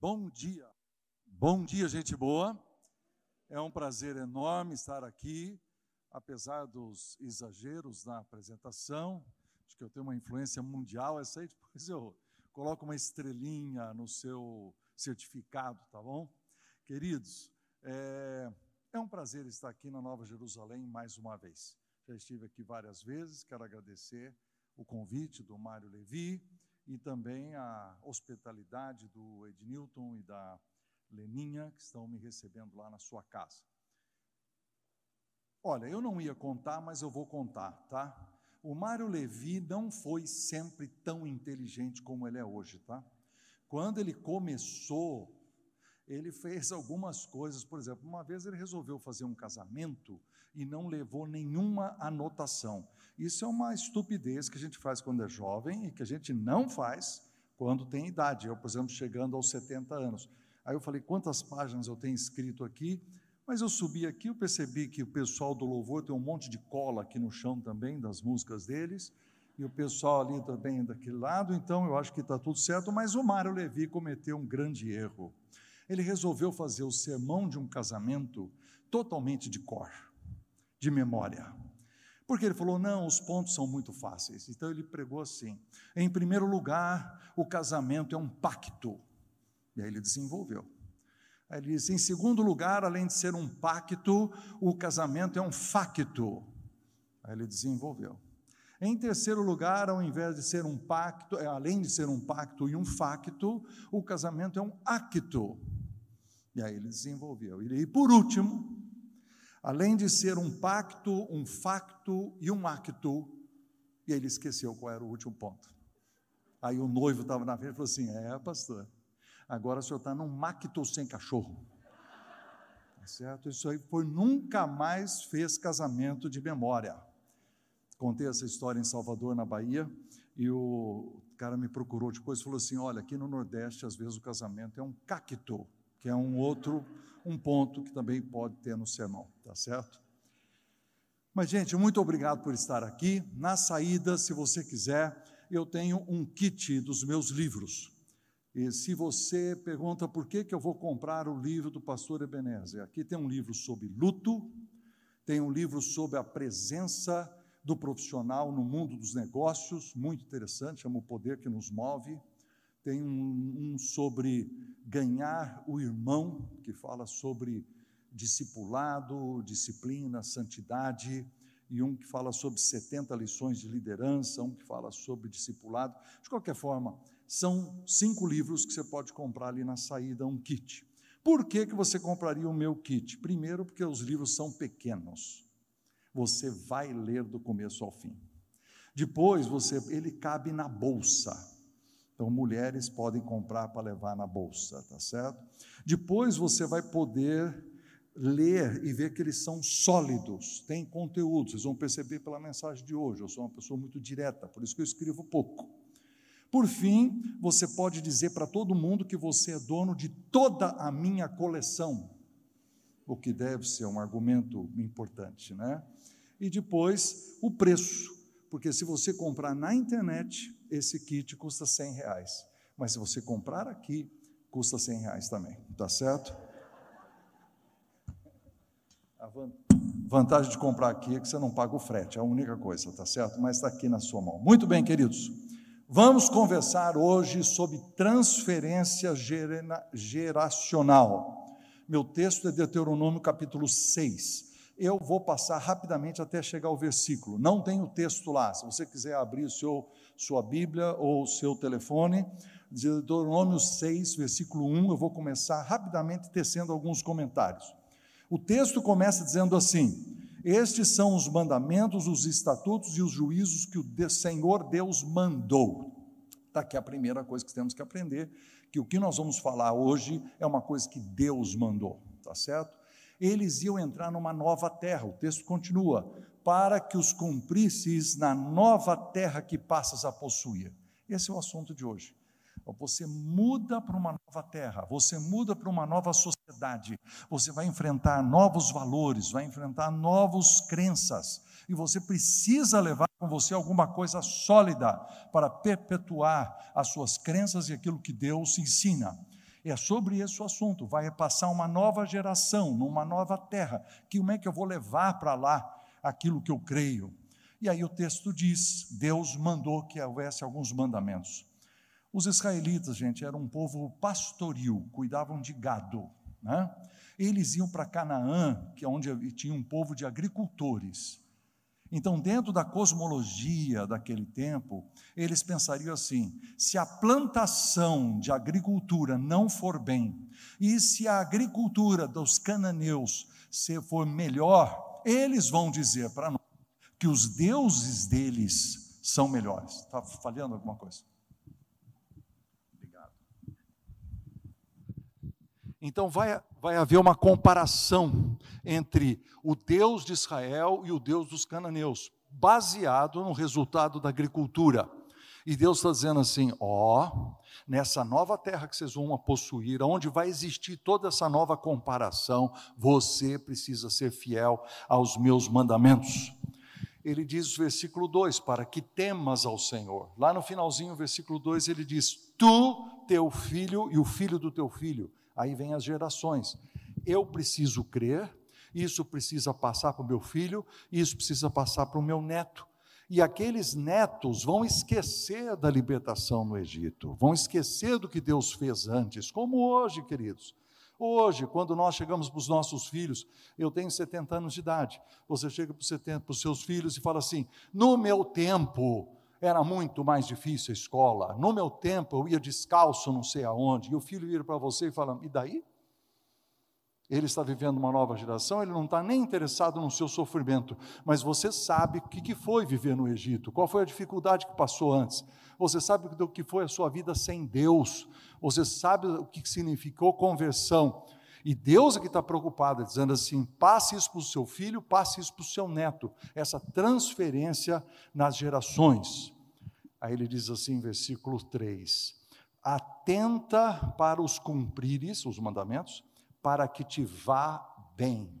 Bom dia. Bom dia, gente boa. É um prazer enorme estar aqui, apesar dos exageros na apresentação. Acho que eu tenho uma influência mundial, essa aí depois eu coloco uma estrelinha no seu certificado, tá bom? Queridos, é, é um prazer estar aqui na Nova Jerusalém mais uma vez. Já estive aqui várias vezes, quero agradecer o convite do Mário Levi e também a hospitalidade do Ednilton e da Leninha, que estão me recebendo lá na sua casa. Olha, eu não ia contar, mas eu vou contar, tá? O Mário Levi não foi sempre tão inteligente como ele é hoje, tá? Quando ele começou, ele fez algumas coisas, por exemplo, uma vez ele resolveu fazer um casamento e não levou nenhuma anotação. Isso é uma estupidez que a gente faz quando é jovem e que a gente não faz quando tem idade. Eu, por exemplo, chegando aos 70 anos. Aí eu falei, quantas páginas eu tenho escrito aqui? Mas eu subi aqui, eu percebi que o pessoal do louvor tem um monte de cola aqui no chão também, das músicas deles, e o pessoal ali também daquele lado, então eu acho que está tudo certo, mas o Mário Levi cometeu um grande erro. Ele resolveu fazer o sermão de um casamento totalmente de cor de memória. Porque ele falou: não, os pontos são muito fáceis. Então ele pregou assim: em primeiro lugar, o casamento é um pacto. E aí ele desenvolveu. Aí ele disse: em segundo lugar, além de ser um pacto, o casamento é um facto. Aí ele desenvolveu. Em terceiro lugar, ao invés de ser um pacto, é, além de ser um pacto e um facto, o casamento é um acto. E aí ele desenvolveu. E por último, Além de ser um pacto, um facto e um acto, e ele esqueceu qual era o último ponto. Aí o noivo estava na frente e falou assim: É, pastor, agora o senhor está num macto sem cachorro. Tá certo? Isso aí foi nunca mais fez casamento de memória. Contei essa história em Salvador, na Bahia, e o cara me procurou depois e falou assim: Olha, aqui no Nordeste, às vezes o casamento é um cacto, que é um outro um ponto que também pode ter no sermão, tá certo? Mas, gente, muito obrigado por estar aqui. Na saída, se você quiser, eu tenho um kit dos meus livros. E se você pergunta por que, que eu vou comprar o livro do pastor Ebenezer, aqui tem um livro sobre luto, tem um livro sobre a presença do profissional no mundo dos negócios, muito interessante, chama O Poder que Nos Move tem um, um, sobre ganhar o irmão, que fala sobre discipulado, disciplina, santidade, e um que fala sobre 70 lições de liderança, um que fala sobre discipulado. De qualquer forma, são cinco livros que você pode comprar ali na saída, um kit. Por que, que você compraria o meu kit? Primeiro, porque os livros são pequenos. Você vai ler do começo ao fim. Depois, você, ele cabe na bolsa. Então, mulheres podem comprar para levar na bolsa, tá certo? Depois você vai poder ler e ver que eles são sólidos, têm conteúdo. Vocês vão perceber pela mensagem de hoje. Eu sou uma pessoa muito direta, por isso que eu escrevo pouco. Por fim, você pode dizer para todo mundo que você é dono de toda a minha coleção, o que deve ser um argumento importante, né? E depois, o preço, porque se você comprar na internet, esse kit custa 100 reais. Mas se você comprar aqui, custa 100 reais também, tá certo? A vantagem de comprar aqui é que você não paga o frete, é a única coisa, tá certo? Mas está aqui na sua mão. Muito bem, queridos. Vamos conversar hoje sobre transferência geracional. Meu texto é Deuteronômio capítulo 6 eu vou passar rapidamente até chegar ao versículo. Não tem o texto lá. Se você quiser abrir o seu, sua Bíblia ou seu telefone, Deuteronômio 6, versículo 1, eu vou começar rapidamente tecendo alguns comentários. O texto começa dizendo assim: Estes são os mandamentos, os estatutos e os juízos que o Senhor Deus mandou. Está aqui a primeira coisa que temos que aprender, que o que nós vamos falar hoje é uma coisa que Deus mandou, tá certo? eles iam entrar numa nova terra. O texto continua: para que os cumprisses na nova terra que passas a possuir. Esse é o assunto de hoje. Você muda para uma nova terra, você muda para uma nova sociedade, você vai enfrentar novos valores, vai enfrentar novas crenças, e você precisa levar com você alguma coisa sólida para perpetuar as suas crenças e aquilo que Deus ensina. É sobre esse o assunto. Vai passar uma nova geração, numa nova terra. Que como é que eu vou levar para lá aquilo que eu creio? E aí o texto diz: Deus mandou que houvesse alguns mandamentos. Os israelitas, gente, eram um povo pastoril, cuidavam de gado. Né? Eles iam para Canaã, que é onde tinha um povo de agricultores. Então, dentro da cosmologia daquele tempo, eles pensariam assim: se a plantação de agricultura não for bem, e se a agricultura dos cananeus for melhor, eles vão dizer para nós que os deuses deles são melhores. Está falhando alguma coisa? Obrigado. Então, vai, vai haver uma comparação entre o Deus de Israel e o Deus dos cananeus, baseado no resultado da agricultura. E Deus está dizendo assim: ó, nessa nova terra que vocês vão possuir, onde vai existir toda essa nova comparação, você precisa ser fiel aos meus mandamentos. Ele diz no versículo 2: para que temas ao Senhor. Lá no finalzinho, versículo 2, ele diz: Tu, teu filho e o filho do teu filho. Aí vem as gerações. Eu preciso crer, isso precisa passar para o meu filho, isso precisa passar para o meu neto. E aqueles netos vão esquecer da libertação no Egito, vão esquecer do que Deus fez antes, como hoje, queridos. Hoje, quando nós chegamos para os nossos filhos, eu tenho 70 anos de idade, você chega para, os seus filhos e fala assim: no meu tempo era muito mais difícil a escola, no meu tempo eu ia descalço não sei aonde, e o filho vira para você e fala: e daí? Ele está vivendo uma nova geração, ele não está nem interessado no seu sofrimento, mas você sabe o que foi viver no Egito, qual foi a dificuldade que passou antes, você sabe o que foi a sua vida sem Deus, você sabe o que significou conversão. E Deus é que está preocupado, dizendo assim: passe isso para o seu filho, passe isso para o seu neto, essa transferência nas gerações. Aí ele diz assim, versículo 3: Atenta para os cumprires, os mandamentos, para que te vá bem.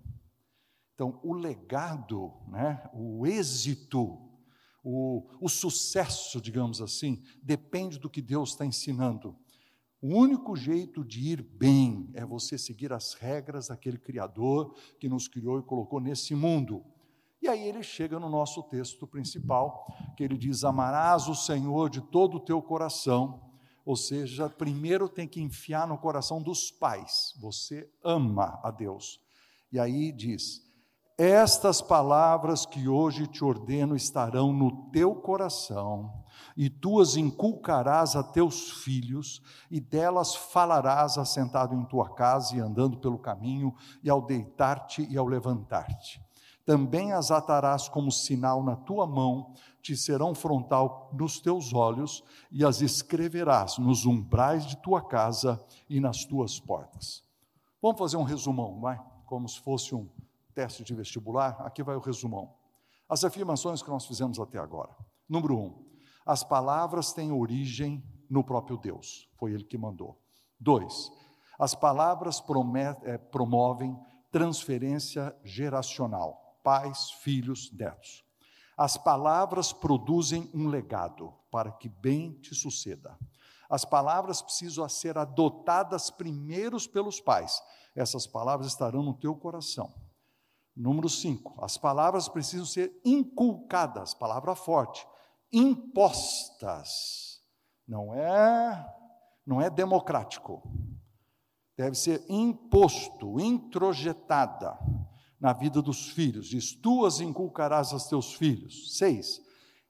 Então, o legado, né, o êxito, o, o sucesso, digamos assim, depende do que Deus está ensinando. O único jeito de ir bem é você seguir as regras daquele Criador que nos criou e colocou nesse mundo. E aí ele chega no nosso texto principal, que ele diz: Amarás o Senhor de todo o teu coração ou seja, primeiro tem que enfiar no coração dos pais. Você ama a Deus. E aí diz: Estas palavras que hoje te ordeno estarão no teu coração, e tu as inculcarás a teus filhos, e delas falarás assentado em tua casa e andando pelo caminho, e ao deitar-te e ao levantar-te. Também as atarás como sinal na tua mão, te serão frontal nos teus olhos e as escreverás nos umbrais de tua casa e nas tuas portas. Vamos fazer um resumão, vai? Como se fosse um teste de vestibular. Aqui vai o resumão. As afirmações que nós fizemos até agora. Número um, as palavras têm origem no próprio Deus, foi Ele que mandou. Dois, as palavras eh, promovem transferência geracional, pais, filhos, netos. As palavras produzem um legado para que bem te suceda. As palavras precisam ser adotadas primeiros pelos pais. Essas palavras estarão no teu coração. Número 5. As palavras precisam ser inculcadas, palavra forte, impostas. Não é não é democrático. Deve ser imposto, introjetada na vida dos filhos. Diz: Tu as inculcarás aos teus filhos. Seis.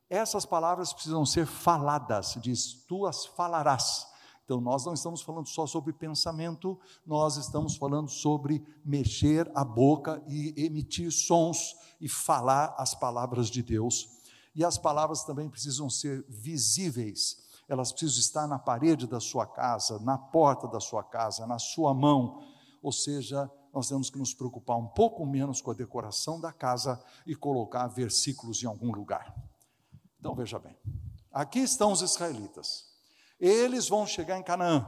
Essas palavras precisam ser faladas. Diz: Tu as falarás. Então, nós não estamos falando só sobre pensamento, nós estamos falando sobre mexer a boca e emitir sons e falar as palavras de Deus. E as palavras também precisam ser visíveis, elas precisam estar na parede da sua casa, na porta da sua casa, na sua mão, ou seja, nós temos que nos preocupar um pouco menos com a decoração da casa e colocar versículos em algum lugar. Então veja bem, aqui estão os israelitas. Eles vão chegar em Canaã,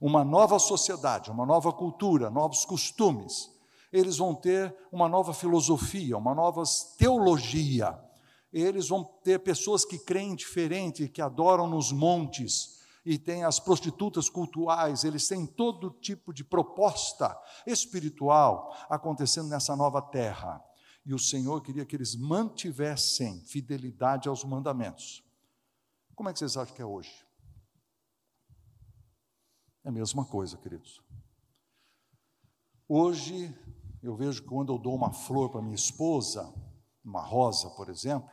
uma nova sociedade, uma nova cultura, novos costumes. Eles vão ter uma nova filosofia, uma nova teologia. Eles vão ter pessoas que creem diferente, que adoram nos montes, e tem as prostitutas cultuais, eles têm todo tipo de proposta espiritual acontecendo nessa nova terra. E o Senhor queria que eles mantivessem fidelidade aos mandamentos. Como é que vocês acham que é hoje? É a mesma coisa, queridos. Hoje, eu vejo que quando eu dou uma flor para minha esposa, uma rosa, por exemplo,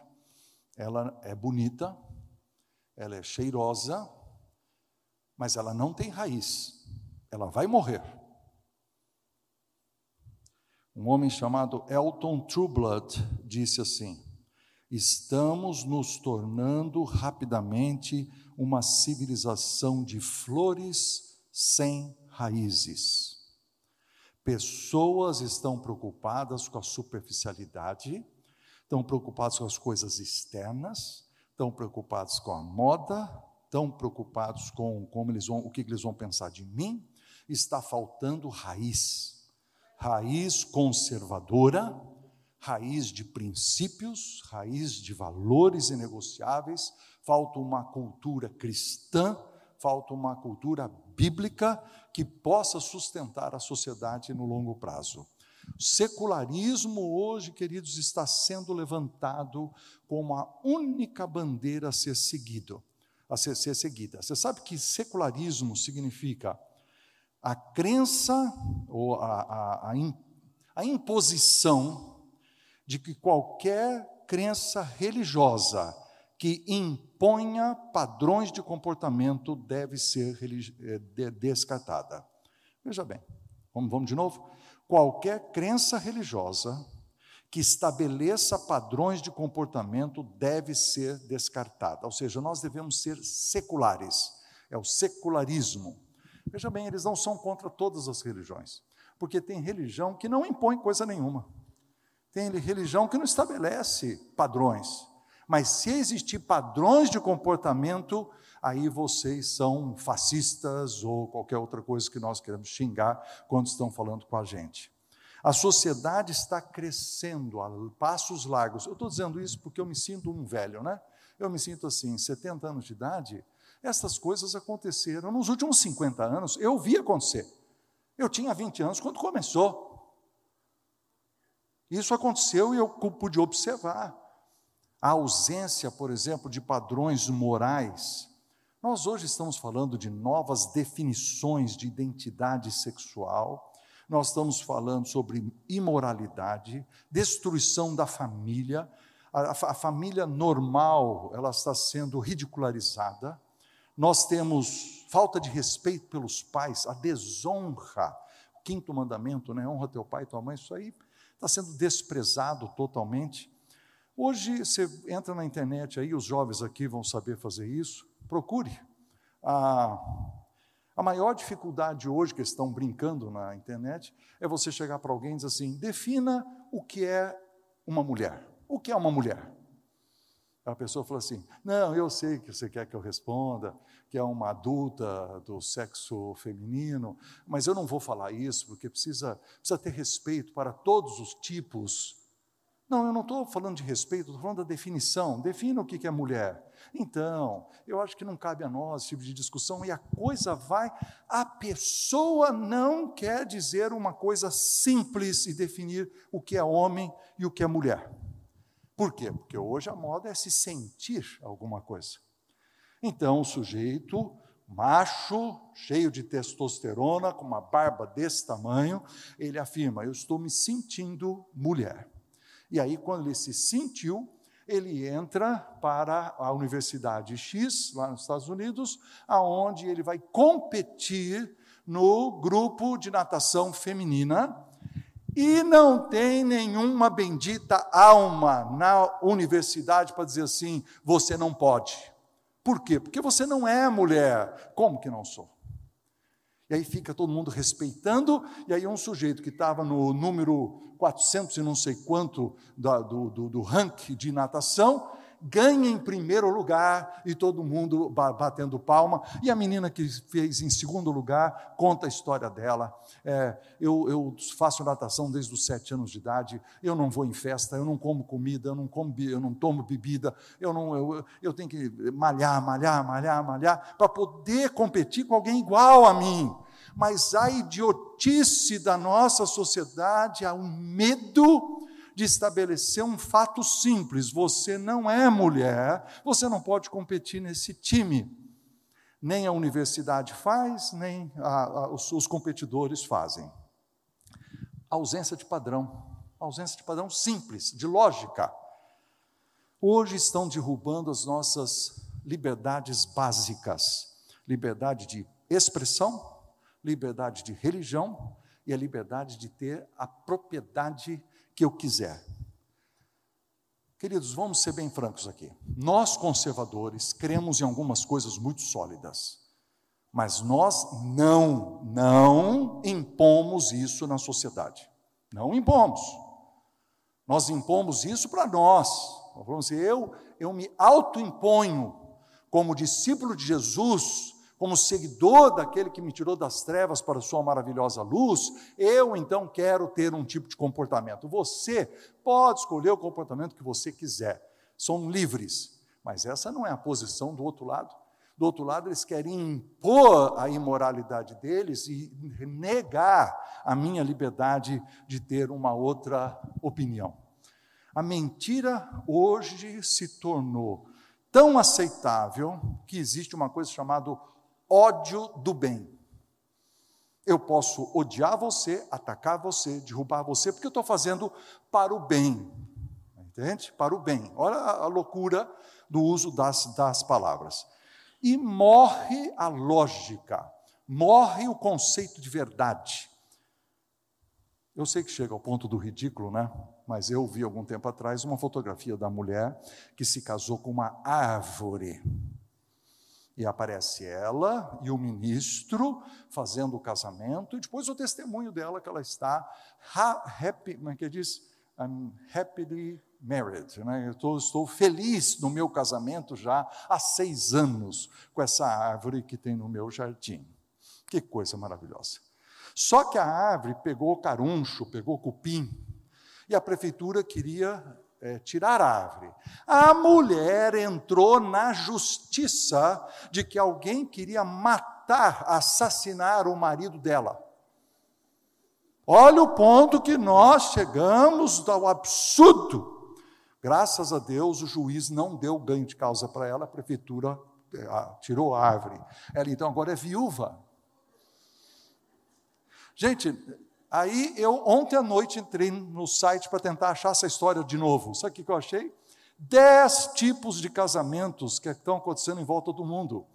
ela é bonita, ela é cheirosa, mas ela não tem raiz, ela vai morrer. Um homem chamado Elton Trueblood disse assim: Estamos nos tornando rapidamente uma civilização de flores sem raízes. Pessoas estão preocupadas com a superficialidade, estão preocupadas com as coisas externas, estão preocupados com a moda, tão preocupados com como eles vão, o que eles vão pensar de mim, está faltando raiz. Raiz conservadora, raiz de princípios, raiz de valores inegociáveis, falta uma cultura cristã, falta uma cultura bíblica que possa sustentar a sociedade no longo prazo. O secularismo hoje, queridos, está sendo levantado como a única bandeira a ser seguido a ser, ser seguida. Você sabe que secularismo significa a crença ou a, a, a, a imposição de que qualquer crença religiosa que imponha padrões de comportamento deve ser eh, descartada. Veja bem, vamos, vamos de novo? Qualquer crença religiosa que estabeleça padrões de comportamento deve ser descartada. Ou seja, nós devemos ser seculares. É o secularismo. Veja bem, eles não são contra todas as religiões, porque tem religião que não impõe coisa nenhuma. Tem religião que não estabelece padrões. Mas se existir padrões de comportamento, aí vocês são fascistas ou qualquer outra coisa que nós queremos xingar quando estão falando com a gente. A sociedade está crescendo a passos largos. Eu estou dizendo isso porque eu me sinto um velho, né? Eu me sinto assim, 70 anos de idade, essas coisas aconteceram. Nos últimos 50 anos, eu vi acontecer. Eu tinha 20 anos quando começou. Isso aconteceu e eu pude observar. A ausência, por exemplo, de padrões morais. Nós hoje estamos falando de novas definições de identidade sexual nós estamos falando sobre imoralidade, destruição da família, a, a família normal, ela está sendo ridicularizada, nós temos falta de respeito pelos pais, a desonra, o quinto mandamento, né? honra teu pai e tua mãe, isso aí está sendo desprezado totalmente. Hoje você entra na internet aí, os jovens aqui vão saber fazer isso, procure. Ah, a maior dificuldade hoje que estão brincando na internet é você chegar para alguém e dizer assim: defina o que é uma mulher. O que é uma mulher? A pessoa fala assim: não, eu sei que você quer que eu responda, que é uma adulta do sexo feminino, mas eu não vou falar isso porque precisa, precisa ter respeito para todos os tipos não, eu não estou falando de respeito, estou falando da definição. Defina o que é mulher. Então, eu acho que não cabe a nós esse tipo de discussão e a coisa vai. A pessoa não quer dizer uma coisa simples e definir o que é homem e o que é mulher. Por quê? Porque hoje a moda é se sentir alguma coisa. Então, o sujeito macho, cheio de testosterona, com uma barba desse tamanho, ele afirma: Eu estou me sentindo mulher. E aí, quando ele se sentiu, ele entra para a Universidade X, lá nos Estados Unidos, aonde ele vai competir no grupo de natação feminina e não tem nenhuma bendita alma na universidade para dizer assim: você não pode. Por quê? Porque você não é mulher. Como que não sou? E aí fica todo mundo respeitando, e aí um sujeito que estava no número 400 e não sei quanto do, do, do ranking de natação, ganha em primeiro lugar e todo mundo batendo palma. E a menina que fez em segundo lugar conta a história dela. É, eu, eu, faço natação desde os sete anos de idade. Eu não vou em festa, eu não como comida, eu não, como, eu não tomo bebida. Eu, não, eu, eu tenho que malhar, malhar, malhar, malhar para poder competir com alguém igual a mim. Mas a idiotice da nossa sociedade, um medo de estabelecer um fato simples: você não é mulher, você não pode competir nesse time. Nem a universidade faz, nem a, a, os, os competidores fazem. ausência de padrão, ausência de padrão simples, de lógica. Hoje estão derrubando as nossas liberdades básicas: liberdade de expressão, liberdade de religião e a liberdade de ter a propriedade que eu quiser. Queridos, vamos ser bem francos aqui. Nós, conservadores, cremos em algumas coisas muito sólidas, mas nós não, não impomos isso na sociedade. Não impomos. Nós impomos isso para nós. Vamos dizer, eu, eu me autoimponho como discípulo de Jesus como seguidor daquele que me tirou das trevas para a sua maravilhosa luz, eu então quero ter um tipo de comportamento. Você pode escolher o comportamento que você quiser, são livres, mas essa não é a posição do outro lado. Do outro lado, eles querem impor a imoralidade deles e negar a minha liberdade de ter uma outra opinião. A mentira hoje se tornou tão aceitável que existe uma coisa chamada ódio do bem. Eu posso odiar você, atacar você, derrubar você, porque eu estou fazendo para o bem. Entende? Para o bem. Olha a loucura do uso das, das palavras. E morre a lógica, morre o conceito de verdade. Eu sei que chega ao ponto do ridículo, né? Mas eu vi algum tempo atrás uma fotografia da mulher que se casou com uma árvore. E aparece ela e o ministro fazendo o casamento, e depois o testemunho dela que ela está happy, como é que diz? I'm happily married. Né? Eu estou, estou feliz no meu casamento já há seis anos com essa árvore que tem no meu jardim. Que coisa maravilhosa. Só que a árvore pegou caruncho, pegou cupim, e a prefeitura queria é, tirar a árvore. A mulher entrou na justiça de que alguém queria matar, assassinar o marido dela. Olha o ponto que nós chegamos ao absurdo. Graças a Deus, o juiz não deu ganho de causa para ela, a prefeitura é, tirou a árvore. Ela então agora é viúva. Gente, Aí eu ontem à noite entrei no site para tentar achar essa história de novo. Sabe o que eu achei? Dez tipos de casamentos que estão acontecendo em volta do mundo.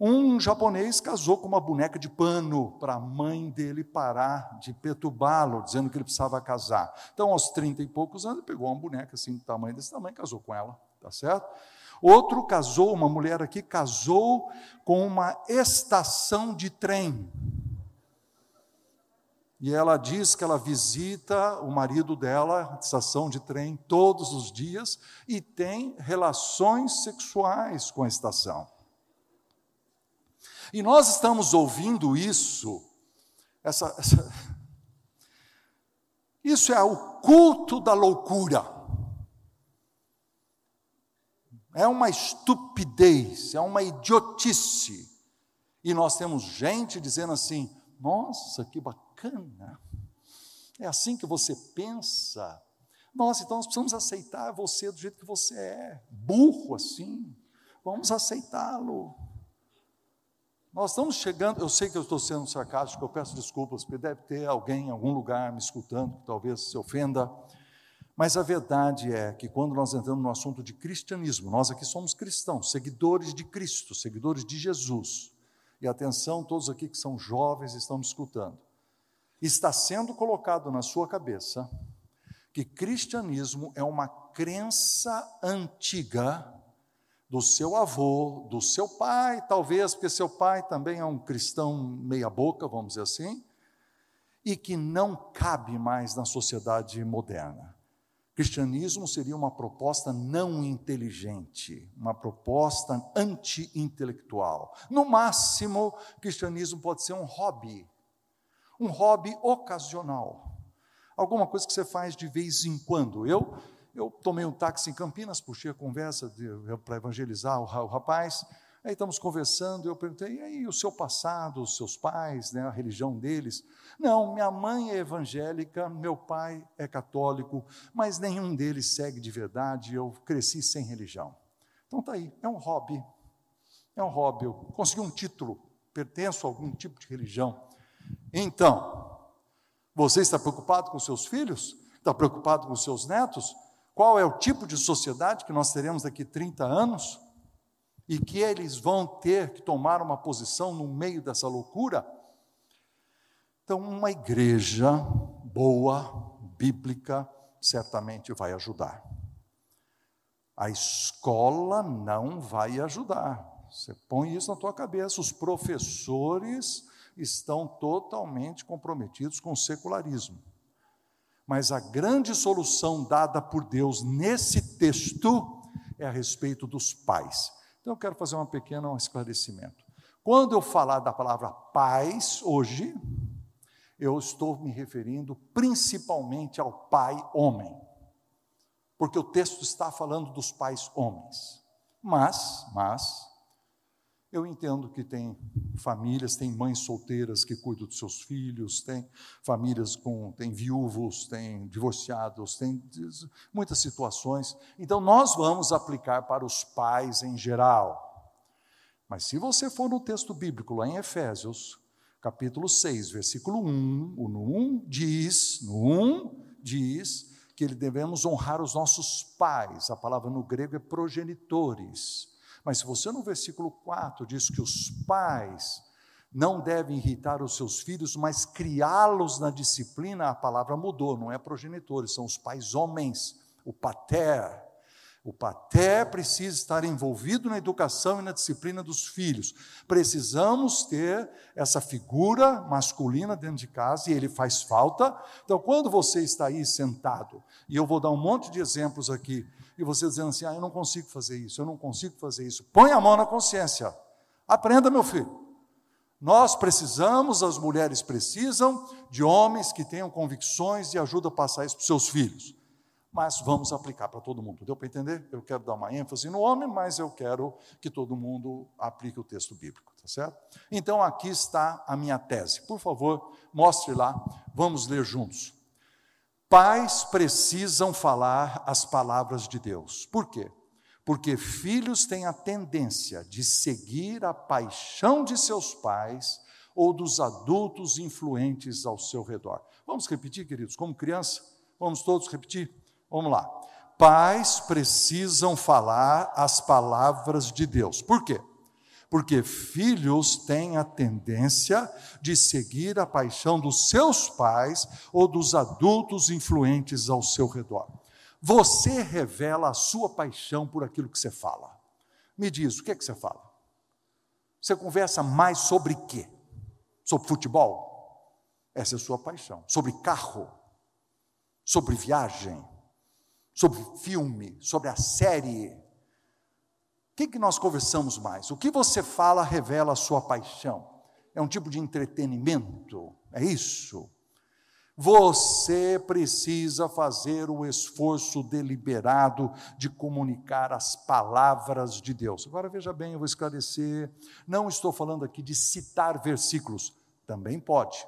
Um japonês casou com uma boneca de pano para a mãe dele parar de perturbá-lo, dizendo que ele precisava casar. Então, aos trinta e poucos anos, ele pegou uma boneca assim, do tamanho desse tamanho, casou com ela, tá certo? Outro casou, uma mulher aqui casou com uma estação de trem. E ela diz que ela visita o marido dela, estação de trem, todos os dias e tem relações sexuais com a estação. E nós estamos ouvindo isso, essa, essa, isso é o culto da loucura. É uma estupidez, é uma idiotice. E nós temos gente dizendo assim: nossa, que bacana bacana. É assim que você pensa. Nossa, então nós precisamos aceitar você do jeito que você é, burro assim. Vamos aceitá-lo. Nós estamos chegando, eu sei que eu estou sendo sarcástico, eu peço desculpas, porque deve ter alguém em algum lugar me escutando que talvez se ofenda. Mas a verdade é que quando nós entramos no assunto de cristianismo, nós aqui somos cristãos, seguidores de Cristo, seguidores de Jesus. E atenção, todos aqui que são jovens estão me escutando está sendo colocado na sua cabeça que cristianismo é uma crença antiga do seu avô, do seu pai, talvez, porque seu pai também é um cristão meia-boca, vamos dizer assim, e que não cabe mais na sociedade moderna. Cristianismo seria uma proposta não inteligente, uma proposta anti-intelectual. No máximo, cristianismo pode ser um hobby, um hobby ocasional. Alguma coisa que você faz de vez em quando. Eu, eu tomei um táxi em Campinas, puxei a conversa para evangelizar o, o rapaz. Aí estamos conversando, eu perguntei, e aí o seu passado, os seus pais, né, a religião deles? Não, minha mãe é evangélica, meu pai é católico, mas nenhum deles segue de verdade, eu cresci sem religião. Então está aí, é um hobby, é um hobby, eu consegui um título, pertenço a algum tipo de religião. Então, você está preocupado com seus filhos? Está preocupado com seus netos? Qual é o tipo de sociedade que nós teremos daqui 30 anos? E que eles vão ter que tomar uma posição no meio dessa loucura? Então, uma igreja boa, bíblica, certamente vai ajudar. A escola não vai ajudar. Você põe isso na tua cabeça. Os professores estão totalmente comprometidos com o secularismo. Mas a grande solução dada por Deus nesse texto é a respeito dos pais. Então eu quero fazer um pequeno esclarecimento. Quando eu falar da palavra pais hoje, eu estou me referindo principalmente ao pai homem, porque o texto está falando dos pais homens. Mas, mas, eu entendo que tem famílias, tem mães solteiras que cuidam dos seus filhos, tem famílias com, tem viúvos, tem divorciados, tem muitas situações. Então nós vamos aplicar para os pais em geral. Mas se você for no texto bíblico lá em Efésios, capítulo 6, versículo 1, o no 1 diz, no 1 diz que ele devemos honrar os nossos pais. A palavra no grego é progenitores. Mas se você no versículo 4 diz que os pais não devem irritar os seus filhos, mas criá-los na disciplina, a palavra mudou, não é progenitores, são os pais homens, o pater. O paté precisa estar envolvido na educação e na disciplina dos filhos. Precisamos ter essa figura masculina dentro de casa e ele faz falta. Então, quando você está aí sentado, e eu vou dar um monte de exemplos aqui, e você dizendo assim: ah, eu não consigo fazer isso, eu não consigo fazer isso. Põe a mão na consciência. Aprenda, meu filho. Nós precisamos, as mulheres precisam de homens que tenham convicções e ajuda a passar isso para os seus filhos mas vamos aplicar para todo mundo. Deu para entender? Eu quero dar uma ênfase no homem, mas eu quero que todo mundo aplique o texto bíblico, tá certo? Então aqui está a minha tese. Por favor, mostre lá, vamos ler juntos. Pais precisam falar as palavras de Deus. Por quê? Porque filhos têm a tendência de seguir a paixão de seus pais ou dos adultos influentes ao seu redor. Vamos repetir, queridos, como criança? Vamos todos repetir? Vamos lá. Pais precisam falar as palavras de Deus. Por quê? Porque filhos têm a tendência de seguir a paixão dos seus pais ou dos adultos influentes ao seu redor. Você revela a sua paixão por aquilo que você fala. Me diz, o que é que você fala? Você conversa mais sobre quê? Sobre futebol? Essa é a sua paixão. Sobre carro? Sobre viagem? sobre filme, sobre a série. O que, nós conversamos mais? O que você fala revela a sua paixão. É um tipo de entretenimento, é isso. Você precisa fazer o esforço deliberado de comunicar as palavras de Deus. Agora veja bem, eu vou esclarecer. Não estou falando aqui de citar versículos, também pode.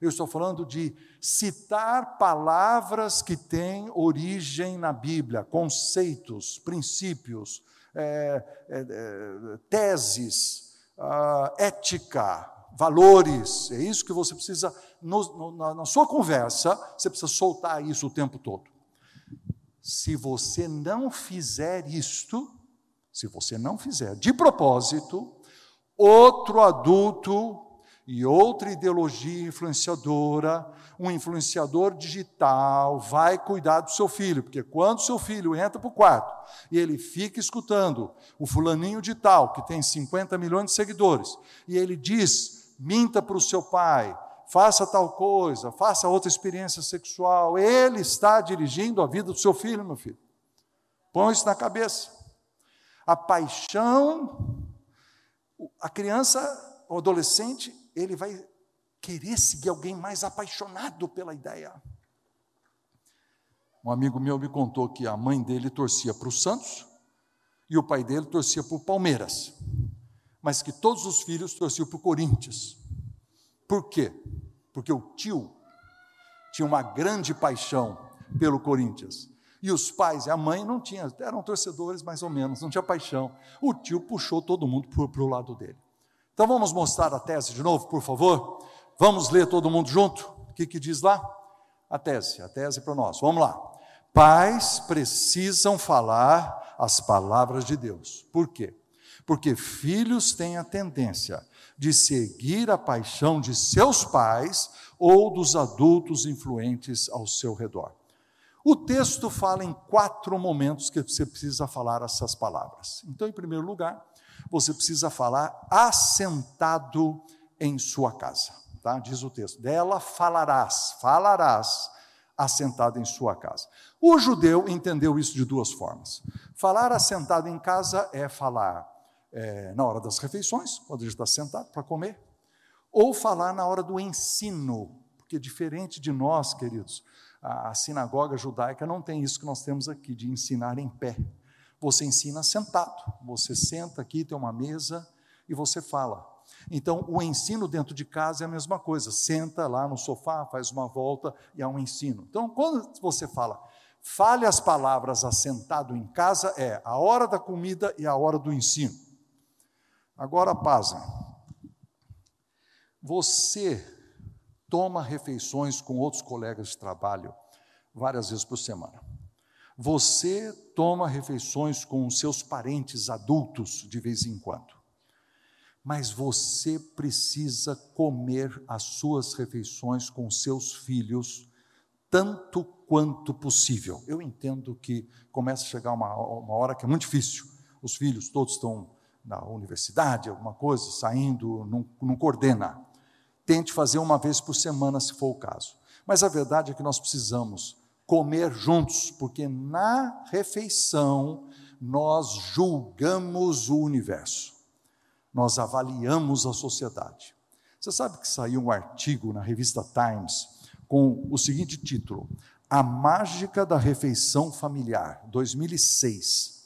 Eu estou falando de citar palavras que têm origem na Bíblia, conceitos, princípios, é, é, é, teses, ética, valores. É isso que você precisa, no, na sua conversa, você precisa soltar isso o tempo todo. Se você não fizer isto, se você não fizer de propósito, outro adulto e outra ideologia influenciadora, um influenciador digital, vai cuidar do seu filho, porque quando seu filho entra para o quarto e ele fica escutando o fulaninho de tal, que tem 50 milhões de seguidores, e ele diz: minta para o seu pai, faça tal coisa, faça outra experiência sexual. Ele está dirigindo a vida do seu filho, meu filho. Põe isso na cabeça. A paixão, a criança, o adolescente, ele vai querer seguir alguém mais apaixonado pela ideia. Um amigo meu me contou que a mãe dele torcia para o Santos e o pai dele torcia para o Palmeiras, mas que todos os filhos torciam para o Corinthians. Por quê? Porque o tio tinha uma grande paixão pelo Corinthians. E os pais e a mãe não tinham, eram torcedores mais ou menos, não tinha paixão. O tio puxou todo mundo para o lado dele. Então vamos mostrar a tese de novo, por favor? Vamos ler todo mundo junto? O que, que diz lá? A tese, a tese para nós. Vamos lá. Pais precisam falar as palavras de Deus. Por quê? Porque filhos têm a tendência de seguir a paixão de seus pais ou dos adultos influentes ao seu redor. O texto fala em quatro momentos que você precisa falar essas palavras. Então, em primeiro lugar, você precisa falar assentado em sua casa, tá? Diz o texto. Dela falarás, falarás assentado em sua casa. O judeu entendeu isso de duas formas. Falar assentado em casa é falar é, na hora das refeições, quando gente está sentado para comer, ou falar na hora do ensino, porque diferente de nós, queridos, a, a sinagoga judaica não tem isso que nós temos aqui, de ensinar em pé. Você ensina sentado. Você senta aqui, tem uma mesa e você fala. Então, o ensino dentro de casa é a mesma coisa. Senta lá no sofá, faz uma volta e há um ensino. Então, quando você fala, fale as palavras assentado em casa, é a hora da comida e a hora do ensino. Agora, pasem. Você toma refeições com outros colegas de trabalho várias vezes por semana. Você toma refeições com os seus parentes adultos de vez em quando. Mas você precisa comer as suas refeições com seus filhos tanto quanto possível. Eu entendo que começa a chegar uma, uma hora que é muito difícil. Os filhos todos estão na universidade, alguma coisa, saindo, não, não coordena. Tente fazer uma vez por semana, se for o caso. Mas a verdade é que nós precisamos comer juntos, porque na refeição nós julgamos o universo, nós avaliamos a sociedade. Você sabe que saiu um artigo na revista Times com o seguinte título: A Mágica da Refeição Familiar, 2006.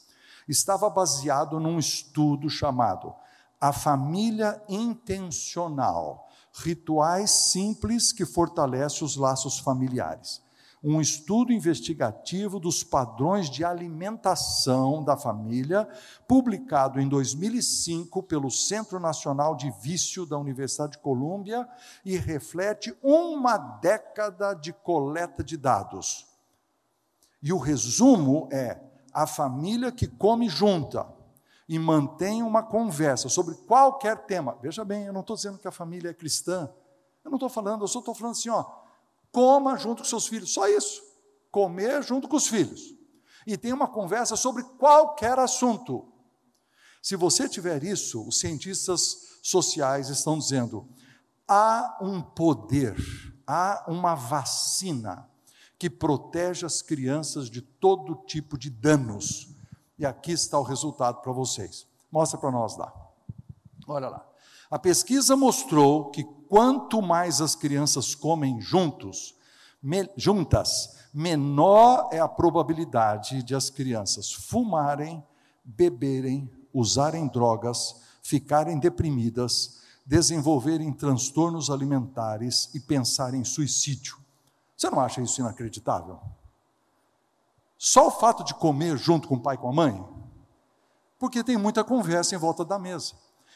Estava baseado num estudo chamado A Família Intencional Rituais Simples que Fortalecem os Laços Familiares um estudo investigativo dos padrões de alimentação da família, publicado em 2005 pelo Centro Nacional de Vício da Universidade de Colômbia e reflete uma década de coleta de dados. E o resumo é: a família que come junta e mantém uma conversa sobre qualquer tema. Veja bem, eu não estou dizendo que a família é cristã. Eu não estou falando, eu só estou falando assim, ó, coma junto com seus filhos, só isso. Comer junto com os filhos. E tem uma conversa sobre qualquer assunto. Se você tiver isso, os cientistas sociais estão dizendo: há um poder, há uma vacina que protege as crianças de todo tipo de danos. E aqui está o resultado para vocês. Mostra para nós lá. Olha lá. A pesquisa mostrou que quanto mais as crianças comem juntos, me, juntas, menor é a probabilidade de as crianças fumarem, beberem, usarem drogas, ficarem deprimidas, desenvolverem transtornos alimentares e pensarem em suicídio. Você não acha isso inacreditável? Só o fato de comer junto com o pai e com a mãe? Porque tem muita conversa em volta da mesa.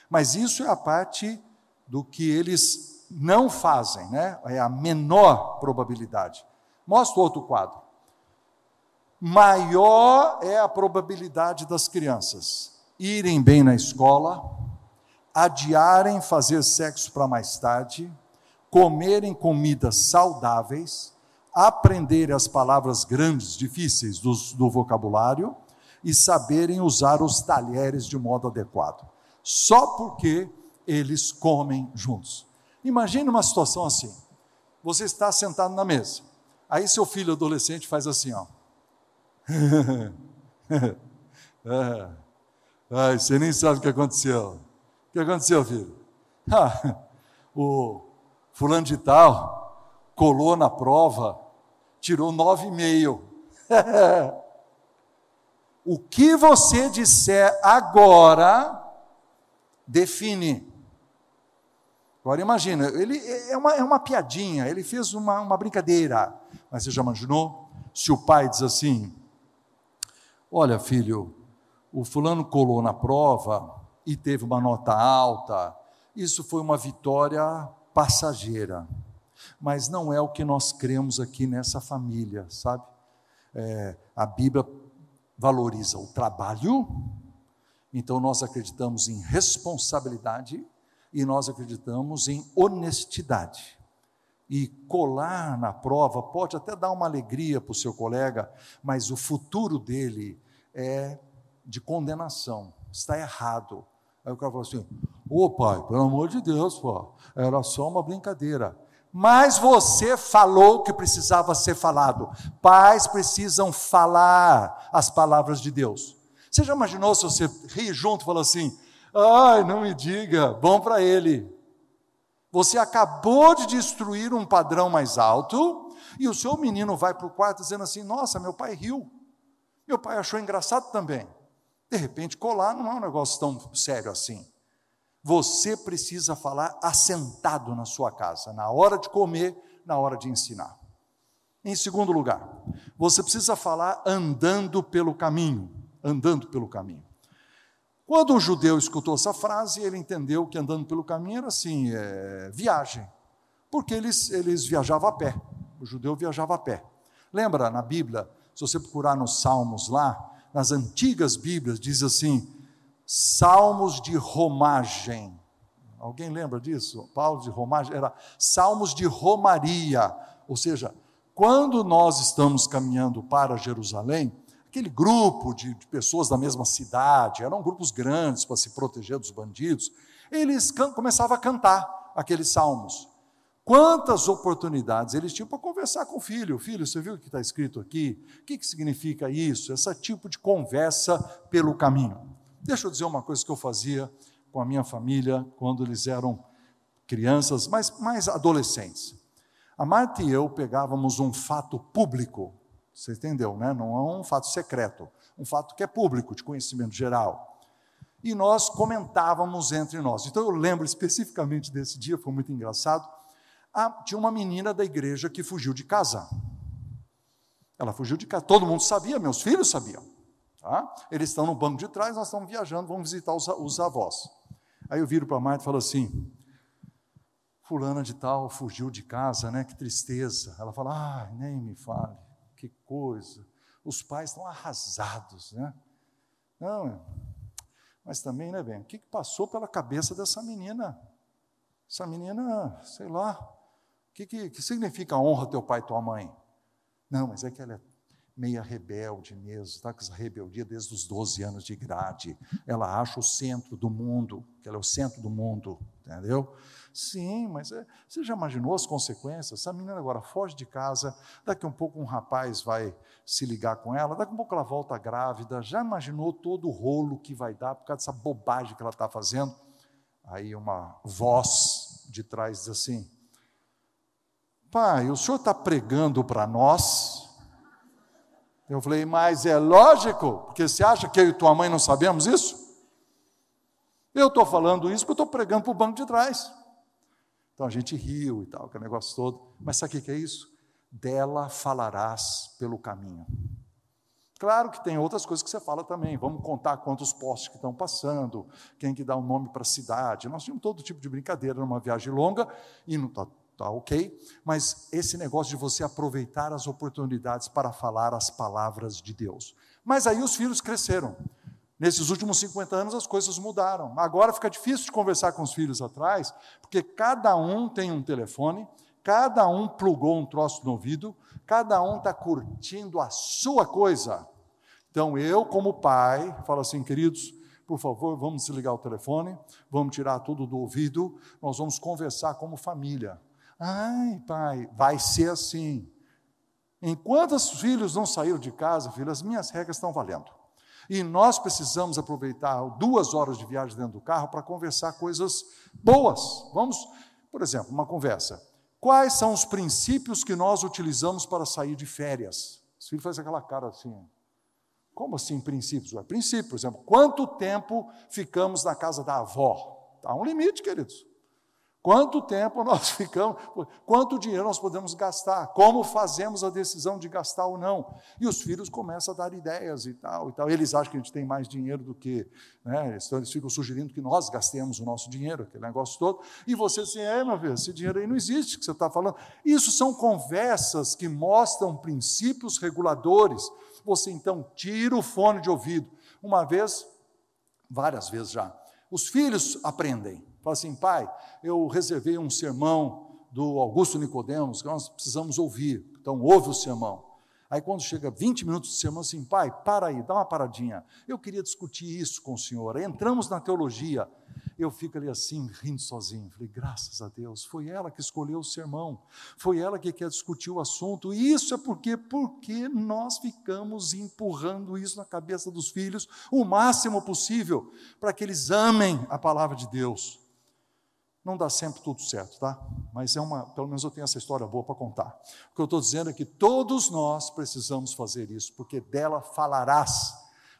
Mas isso é a parte do que eles não fazem, né? É a menor probabilidade. Mostra outro quadro. Maior é a probabilidade das crianças irem bem na escola, adiarem fazer sexo para mais tarde, comerem comidas saudáveis, aprenderem as palavras grandes, difíceis do, do vocabulário e saberem usar os talheres de modo adequado só porque eles comem juntos. Imagine uma situação assim. Você está sentado na mesa. Aí seu filho adolescente faz assim, ó. é. Ai, você nem sabe o que aconteceu. O que aconteceu, filho? Ah, o fulano de tal colou na prova, tirou nove e meio. o que você disser agora define. Agora imagina, ele é uma, é uma piadinha, ele fez uma, uma brincadeira. Mas você já imaginou? Se o pai diz assim: Olha, filho, o fulano colou na prova e teve uma nota alta, isso foi uma vitória passageira. Mas não é o que nós cremos aqui nessa família, sabe? É, a Bíblia valoriza o trabalho, então nós acreditamos em responsabilidade e nós acreditamos em honestidade. E colar na prova pode até dar uma alegria para o seu colega, mas o futuro dele é de condenação, está errado. Aí o cara falou assim: Ô pai, pelo amor de Deus, pô, era só uma brincadeira mas você falou que precisava ser falado. Pais precisam falar as palavras de Deus. Você já imaginou se você ri junto e falou assim: ai, não me diga, bom para ele. Você acabou de destruir um padrão mais alto e o seu menino vai para o quarto dizendo assim: nossa, meu pai riu. Meu pai achou engraçado também. De repente, colar não é um negócio tão sério assim você precisa falar assentado na sua casa, na hora de comer, na hora de ensinar. Em segundo lugar, você precisa falar andando pelo caminho, andando pelo caminho. Quando o judeu escutou essa frase, ele entendeu que andando pelo caminho era assim, é, viagem, porque eles, eles viajavam a pé, o judeu viajava a pé. Lembra na Bíblia, se você procurar nos Salmos lá, nas antigas Bíblias, diz assim: salmos de romagem. Alguém lembra disso? Paulo de romagem era salmos de romaria, ou seja, quando nós estamos caminhando para Jerusalém, aquele grupo de, de pessoas da mesma cidade, eram grupos grandes para se proteger dos bandidos, eles começavam a cantar aqueles salmos. Quantas oportunidades eles tinham para conversar com o filho. Filho, você viu o que está escrito aqui? O que, que significa isso? Esse tipo de conversa pelo caminho. Deixa eu dizer uma coisa que eu fazia com a minha família quando eles eram crianças, mas mais adolescentes. A Marta e eu pegávamos um fato público, você entendeu, né? Não é um fato secreto, um fato que é público, de conhecimento geral. E nós comentávamos entre nós. Então eu lembro especificamente desse dia, foi muito engraçado. Ah, tinha uma menina da igreja que fugiu de casa. Ela fugiu de casa, todo mundo sabia, meus filhos sabiam. Tá? Eles estão no banco de trás, nós estamos viajando, vamos visitar os, os avós. Aí eu viro para a Marta e falo assim: Fulana de tal fugiu de casa, né? Que tristeza. Ela fala: Ah, nem me fale, que coisa. Os pais estão arrasados, né? Não, mas também, né, bem, o que passou pela cabeça dessa menina? Essa menina, sei lá, o que, que, que significa honra teu pai e tua mãe? Não, mas é que ela é meia rebelde mesmo, está com essa rebeldia desde os 12 anos de idade. Ela acha o centro do mundo, que ela é o centro do mundo, entendeu? Sim, mas é, você já imaginou as consequências? Essa menina agora foge de casa, daqui a um pouco um rapaz vai se ligar com ela, daqui a um pouco ela volta grávida. Já imaginou todo o rolo que vai dar por causa dessa bobagem que ela está fazendo? Aí uma voz de trás diz assim: Pai, o senhor está pregando para nós eu falei, mas é lógico, porque você acha que eu e tua mãe não sabemos isso? Eu estou falando isso porque eu estou pregando para o banco de trás. Então a gente riu e tal, aquele negócio todo. Mas sabe o que é isso? Dela falarás pelo caminho. Claro que tem outras coisas que você fala também. Vamos contar quantos postes que estão passando, quem que dá o um nome para a cidade. Nós tínhamos todo tipo de brincadeira numa viagem longa e não está tá ok? Mas esse negócio de você aproveitar as oportunidades para falar as palavras de Deus. Mas aí os filhos cresceram. Nesses últimos 50 anos as coisas mudaram. Agora fica difícil de conversar com os filhos atrás, porque cada um tem um telefone, cada um plugou um troço no ouvido, cada um está curtindo a sua coisa. Então eu, como pai, falo assim, queridos, por favor, vamos desligar o telefone, vamos tirar tudo do ouvido, nós vamos conversar como família. Ai, pai, vai ser assim. Enquanto os filhos não saíram de casa, filho, as minhas regras estão valendo. E nós precisamos aproveitar duas horas de viagem dentro do carro para conversar coisas boas. Vamos, por exemplo, uma conversa. Quais são os princípios que nós utilizamos para sair de férias? Os filhos fazem aquela cara assim. Como assim princípios? Ué, princípio, por exemplo, quanto tempo ficamos na casa da avó? Há um limite, queridos. Quanto tempo nós ficamos, quanto dinheiro nós podemos gastar, como fazemos a decisão de gastar ou não. E os filhos começam a dar ideias e tal, e tal. Eles acham que a gente tem mais dinheiro do que, né? Então eles ficam sugerindo que nós gastemos o nosso dinheiro, aquele negócio todo. E você assim, é, meu filho, esse dinheiro aí não existe que você está falando. Isso são conversas que mostram princípios reguladores. Você então tira o fone de ouvido. Uma vez, várias vezes já. Os filhos aprendem. Fala assim, pai, eu reservei um sermão do Augusto Nicodemos que nós precisamos ouvir. Então, ouve o sermão. Aí, quando chega 20 minutos de sermão, assim, pai, para aí, dá uma paradinha. Eu queria discutir isso com o senhor. Aí entramos na teologia eu fico ali assim, rindo sozinho. Falei, graças a Deus, foi ela que escolheu o sermão, foi ela que quer discutir o assunto. E isso é porque, porque nós ficamos empurrando isso na cabeça dos filhos o máximo possível, para que eles amem a palavra de Deus. Não dá sempre tudo certo, tá? Mas é uma, pelo menos eu tenho essa história boa para contar. O que eu estou dizendo é que todos nós precisamos fazer isso, porque dela falarás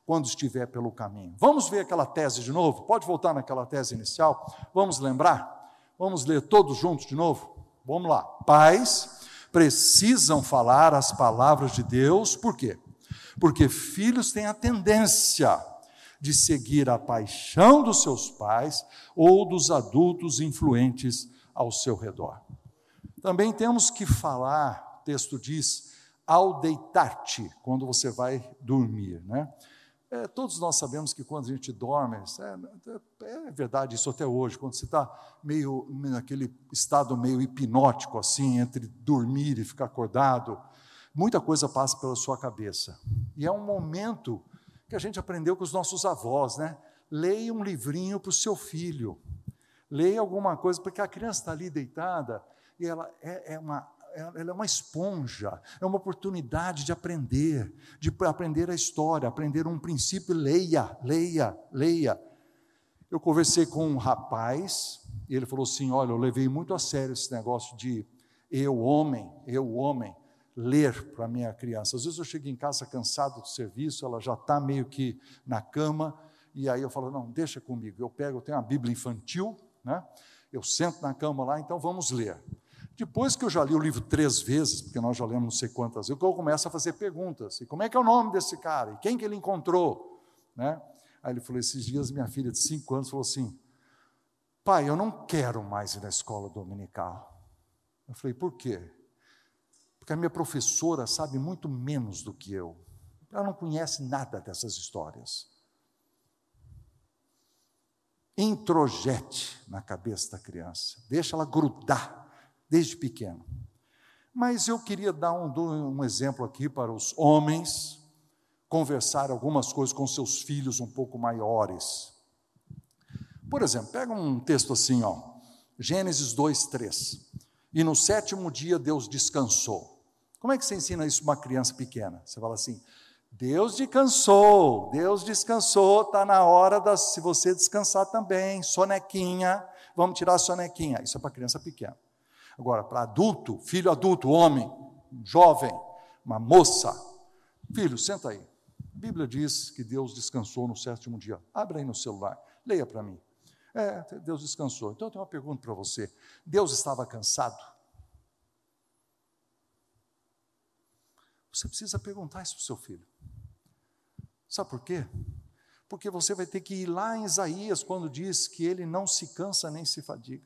quando estiver pelo caminho. Vamos ver aquela tese de novo? Pode voltar naquela tese inicial? Vamos lembrar? Vamos ler todos juntos de novo? Vamos lá. Pais precisam falar as palavras de Deus, por quê? Porque filhos têm a tendência de seguir a paixão dos seus pais ou dos adultos influentes ao seu redor. Também temos que falar, o texto diz, ao deitar-te, quando você vai dormir, né? É, todos nós sabemos que quando a gente dorme, é, é verdade isso até hoje, quando você está meio naquele estado meio hipnótico, assim, entre dormir e ficar acordado, muita coisa passa pela sua cabeça. E é um momento que a gente aprendeu com os nossos avós, né? Leia um livrinho para o seu filho, leia alguma coisa, porque a criança está ali deitada e ela é, é uma ela é uma esponja, é uma oportunidade de aprender, de aprender a história, aprender um princípio. Leia, leia, leia. Eu conversei com um rapaz, e ele falou assim: Olha, eu levei muito a sério esse negócio de eu, homem, eu, homem, ler para a minha criança. Às vezes eu chego em casa cansado do serviço, ela já está meio que na cama, e aí eu falo: Não, deixa comigo. Eu pego, eu tenho uma Bíblia infantil, né? eu sento na cama lá, então vamos ler. Depois que eu já li o livro três vezes, porque nós já lemos não sei quantas vezes, eu começo a fazer perguntas. E como é que é o nome desse cara? E quem que ele encontrou? Né? Aí ele falou, esses dias minha filha de cinco anos falou assim, pai, eu não quero mais ir na escola dominical. Eu falei, por quê? Porque a minha professora sabe muito menos do que eu. Ela não conhece nada dessas histórias. Introjete na cabeça da criança, deixa ela grudar desde pequeno. Mas eu queria dar um, um exemplo aqui para os homens conversar algumas coisas com seus filhos um pouco maiores. Por exemplo, pega um texto assim, ó, Gênesis 2, 3. E no sétimo dia Deus descansou. Como é que você ensina isso uma criança pequena? Você fala assim: Deus descansou, Deus descansou, está na hora da, se você descansar também, sonequinha, vamos tirar a sonequinha. Isso é para criança pequena. Agora, para adulto, filho adulto, homem, jovem, uma moça, filho, senta aí. A Bíblia diz que Deus descansou no sétimo dia. Abre aí no celular, leia para mim. É, Deus descansou. Então eu tenho uma pergunta para você. Deus estava cansado? Você precisa perguntar isso para o seu filho. Sabe por quê? Porque você vai ter que ir lá em Isaías, quando diz que ele não se cansa nem se fadiga.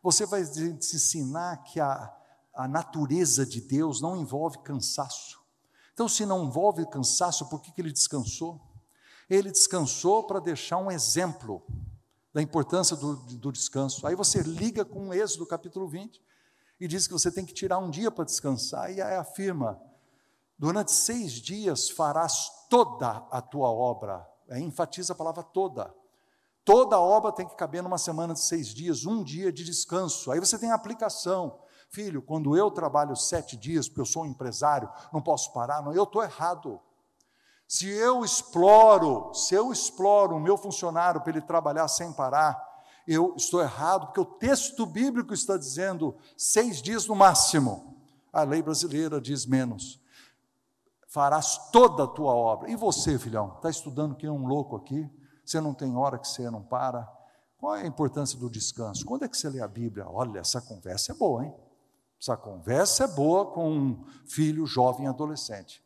Você vai ensinar que a, a natureza de Deus não envolve cansaço. Então, se não envolve cansaço, por que, que ele descansou? Ele descansou para deixar um exemplo da importância do, do descanso. Aí você liga com o Êxodo capítulo 20 e diz que você tem que tirar um dia para descansar, e aí afirma: durante seis dias farás toda a tua obra é, enfatiza a palavra toda. Toda obra tem que caber numa semana de seis dias, um dia de descanso. Aí você tem a aplicação. Filho, quando eu trabalho sete dias, porque eu sou um empresário, não posso parar, não, eu estou errado. Se eu exploro, se eu exploro o meu funcionário para ele trabalhar sem parar, eu estou errado, porque o texto bíblico está dizendo seis dias no máximo. A lei brasileira diz menos. Farás toda a tua obra. E você, filhão, está estudando que é um louco aqui? Você não tem hora que você não para? Qual é a importância do descanso? Quando é que você lê a Bíblia? Olha, essa conversa é boa, hein? Essa conversa é boa com um filho jovem adolescente.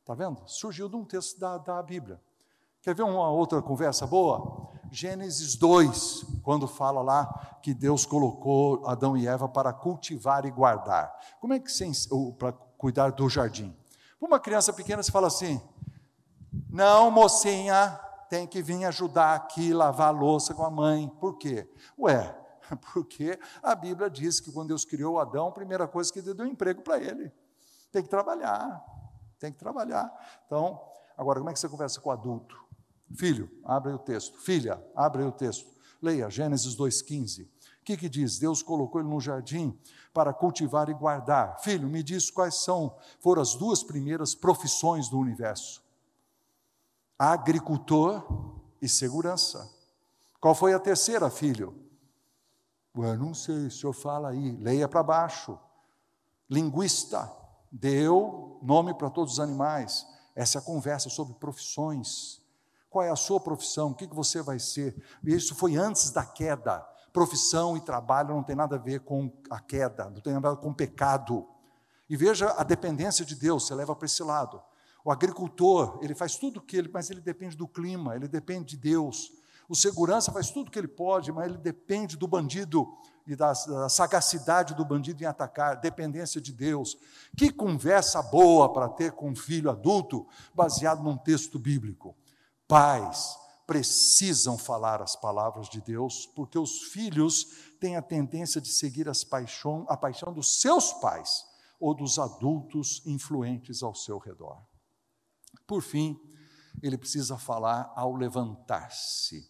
Está vendo? Surgiu de um texto da, da Bíblia. Quer ver uma outra conversa boa? Gênesis 2, quando fala lá que Deus colocou Adão e Eva para cultivar e guardar. Como é que você, para cuidar do jardim? Para uma criança pequena, você fala assim: não, mocinha, tem que vir ajudar aqui, lavar a louça com a mãe. Por quê? Ué, porque a Bíblia diz que quando Deus criou Adão, a primeira coisa que deu emprego para ele. Tem que trabalhar, tem que trabalhar. Então, agora, como é que você conversa com o adulto? Filho, abre o texto. Filha, abre o texto. Leia Gênesis 2,15. O que, que diz? Deus colocou ele no jardim para cultivar e guardar. Filho, me diz quais são, foram as duas primeiras profissões do universo: agricultor e segurança. Qual foi a terceira, filho? Eu não sei, o senhor fala aí, leia para baixo. Linguista, deu nome para todos os animais. Essa é a conversa sobre profissões. Qual é a sua profissão? O que você vai ser? Isso foi antes da queda. Profissão e trabalho não tem nada a ver com a queda, não tem nada a ver com o pecado. E veja a dependência de Deus, você leva para esse lado. O agricultor, ele faz tudo o que ele, mas ele depende do clima, ele depende de Deus. O segurança faz tudo o que ele pode, mas ele depende do bandido e da, da, sagacidade do bandido em atacar, dependência de Deus. Que conversa boa para ter com um filho adulto baseado num texto bíblico. Pais precisam falar as palavras de Deus, porque os filhos têm a tendência de seguir as paixão, a paixão dos seus pais ou dos adultos influentes ao seu redor. Por fim, ele precisa falar ao levantar-se.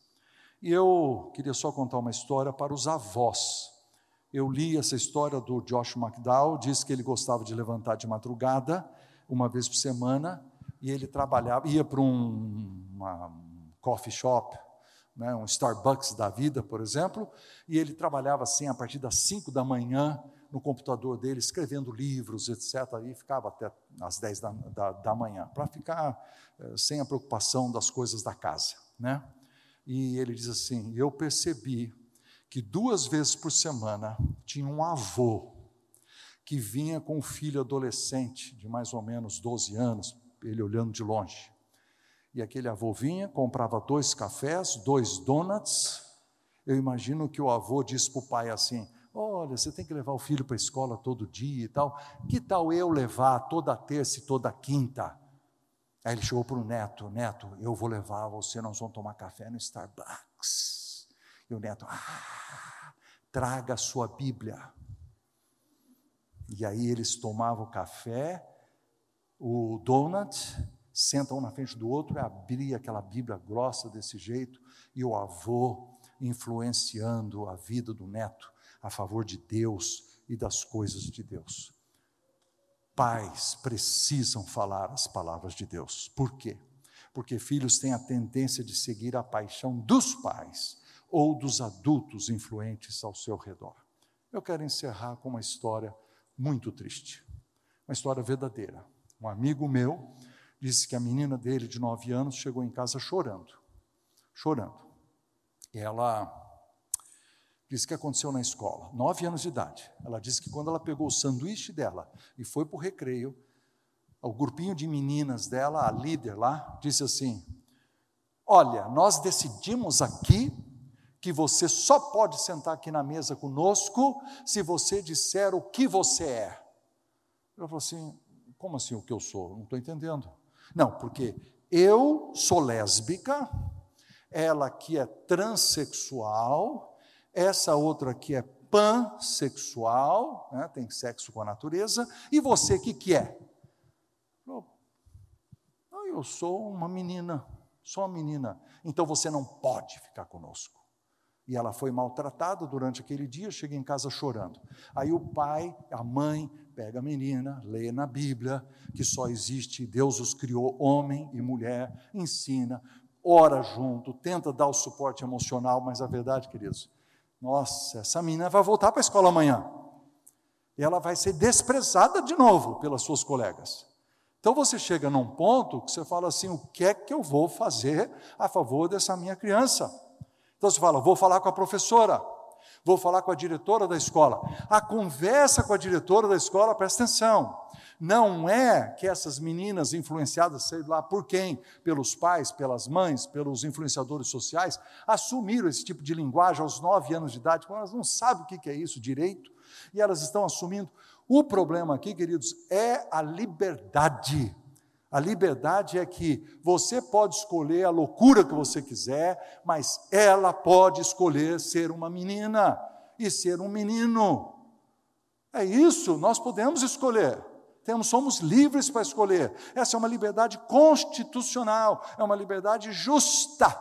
E eu queria só contar uma história para os avós. Eu li essa história do Josh McDowell, diz que ele gostava de levantar de madrugada, uma vez por semana, e ele trabalhava, ia para um uma, um coffee shop, né, um Starbucks da vida, por exemplo, e ele trabalhava assim a partir das 5 da manhã no computador dele, escrevendo livros, etc. E ficava até às 10 da, da, da manhã, para ficar eh, sem a preocupação das coisas da casa. Né? E ele diz assim: Eu percebi que duas vezes por semana tinha um avô que vinha com um filho adolescente de mais ou menos 12 anos, ele olhando de longe. E aquele avô vinha, comprava dois cafés, dois donuts. Eu imagino que o avô disse para o pai assim: Olha, você tem que levar o filho para a escola todo dia e tal. Que tal eu levar toda terça e toda quinta? Aí ele chegou para o neto: Neto, eu vou levar você, nós vamos tomar café no Starbucks. E o neto: Ah, traga a sua Bíblia. E aí eles tomavam café o donut, sentam um na frente do outro e abria aquela Bíblia grossa desse jeito, e o avô influenciando a vida do neto a favor de Deus e das coisas de Deus. Pais precisam falar as palavras de Deus. Por quê? Porque filhos têm a tendência de seguir a paixão dos pais ou dos adultos influentes ao seu redor. Eu quero encerrar com uma história muito triste, uma história verdadeira. Um amigo meu disse que a menina dele, de nove anos, chegou em casa chorando. Chorando. Ela disse que aconteceu na escola, nove anos de idade. Ela disse que quando ela pegou o sanduíche dela e foi para o recreio, o grupinho de meninas dela, a líder lá, disse assim: Olha, nós decidimos aqui que você só pode sentar aqui na mesa conosco se você disser o que você é. Ela falou assim: como assim o que eu sou? Não estou entendendo. Não, porque eu sou lésbica, ela que é transexual, essa outra que é pansexual, né, tem sexo com a natureza, e você que que é? Eu sou uma menina, só uma menina. Então você não pode ficar conosco. E ela foi maltratada durante aquele dia, chega em casa chorando. Aí o pai, a mãe, pega a menina, lê na Bíblia que só existe, Deus os criou homem e mulher, ensina, ora junto, tenta dar o suporte emocional, mas a verdade, queridos, nossa, essa menina vai voltar para a escola amanhã. E ela vai ser desprezada de novo pelas suas colegas. Então você chega num ponto que você fala assim: o que é que eu vou fazer a favor dessa minha criança? Então você fala: vou falar com a professora, vou falar com a diretora da escola. A conversa com a diretora da escola, presta atenção. Não é que essas meninas influenciadas, sei lá por quem, pelos pais, pelas mães, pelos influenciadores sociais, assumiram esse tipo de linguagem aos nove anos de idade, quando elas não sabem o que é isso direito, e elas estão assumindo. O problema aqui, queridos, é a liberdade. A liberdade é que você pode escolher a loucura que você quiser, mas ela pode escolher ser uma menina e ser um menino. É isso, nós podemos escolher. Temos, somos livres para escolher. Essa é uma liberdade constitucional, é uma liberdade justa.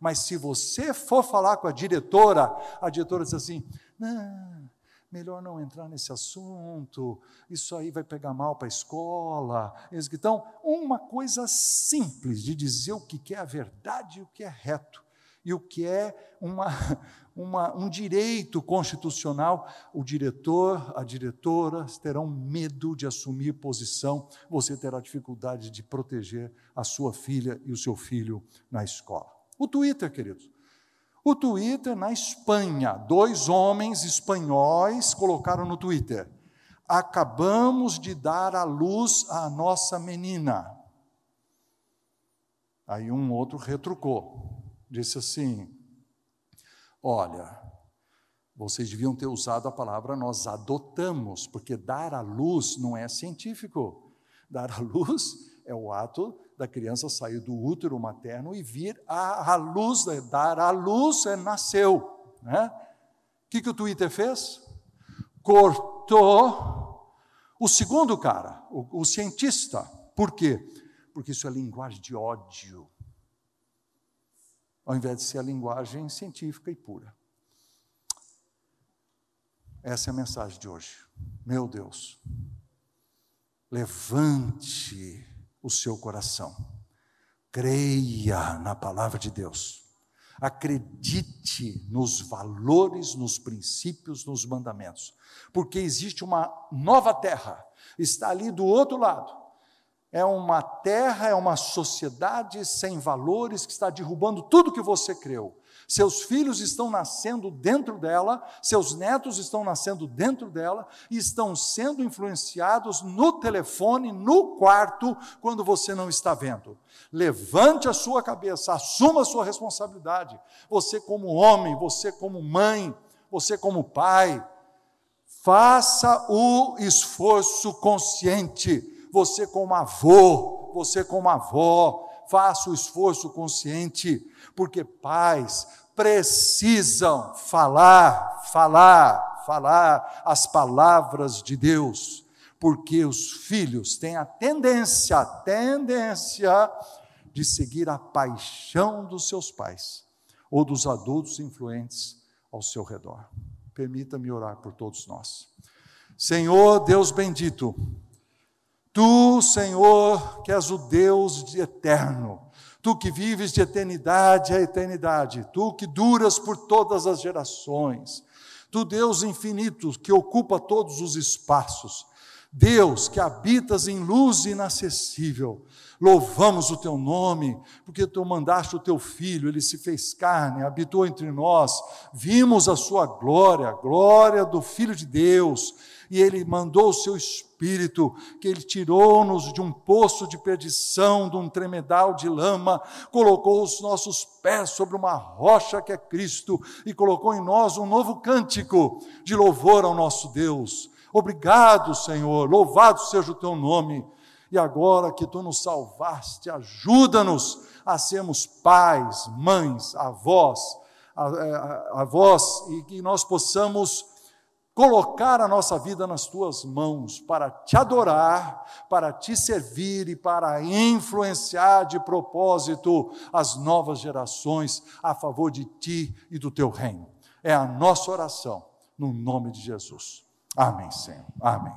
Mas se você for falar com a diretora, a diretora diz assim: não, melhor não entrar nesse assunto, isso aí vai pegar mal para a escola. Então, uma coisa simples de dizer o que é a verdade e o que é reto, e o que é uma, uma, um direito constitucional, o diretor, a diretora terão medo de assumir posição, você terá dificuldade de proteger a sua filha e o seu filho na escola. O Twitter, queridos. O Twitter na Espanha, dois homens espanhóis colocaram no Twitter: acabamos de dar à luz a nossa menina. Aí um outro retrucou, disse assim: Olha, vocês deviam ter usado a palavra nós adotamos, porque dar à luz não é científico. Dar à luz é o ato da criança sair do útero materno e vir à, luz, dar à luz, é, nasceu. Né? O que, que o Twitter fez? Cortou o segundo cara, o, o cientista. Por quê? Porque isso é linguagem de ódio, ao invés de ser a linguagem científica e pura. Essa é a mensagem de hoje. Meu Deus, levante o seu coração. Creia na palavra de Deus. Acredite nos valores, nos princípios, nos mandamentos. Porque existe uma nova terra, está ali do outro lado. É uma terra, é uma sociedade sem valores que está derrubando tudo que você creu seus filhos estão nascendo dentro dela, seus netos estão nascendo dentro dela e estão sendo influenciados no telefone, no quarto, quando você não está vendo. Levante a sua cabeça, assuma a sua responsabilidade. Você, como homem, você, como mãe, você, como pai, faça o esforço consciente. Você, como avô, você, como avó, faça o esforço consciente, porque pais, precisam falar, falar, falar as palavras de Deus, porque os filhos têm a tendência, a tendência de seguir a paixão dos seus pais ou dos adultos influentes ao seu redor. Permita-me orar por todos nós. Senhor Deus bendito, Tu, Senhor, que és o Deus eterno, tu que vives de eternidade a eternidade, tu que duras por todas as gerações, tu Deus infinito que ocupa todos os espaços, Deus que habitas em luz inacessível, louvamos o teu nome, porque tu mandaste o teu filho, ele se fez carne, habitou entre nós, vimos a sua glória, a glória do Filho de Deus, e ele mandou o seu Espírito, que ele tirou-nos de um poço de perdição, de um tremedal de lama, colocou os nossos pés sobre uma rocha que é Cristo e colocou em nós um novo cântico de louvor ao nosso Deus. Obrigado, Senhor, louvado seja o teu nome. E agora que tu nos salvaste, ajuda-nos a sermos pais, mães, avós, avós, e que nós possamos colocar a nossa vida nas tuas mãos para te adorar, para te servir e para influenciar de propósito as novas gerações a favor de ti e do teu reino. É a nossa oração, no nome de Jesus. Amém, Senhor. Amém.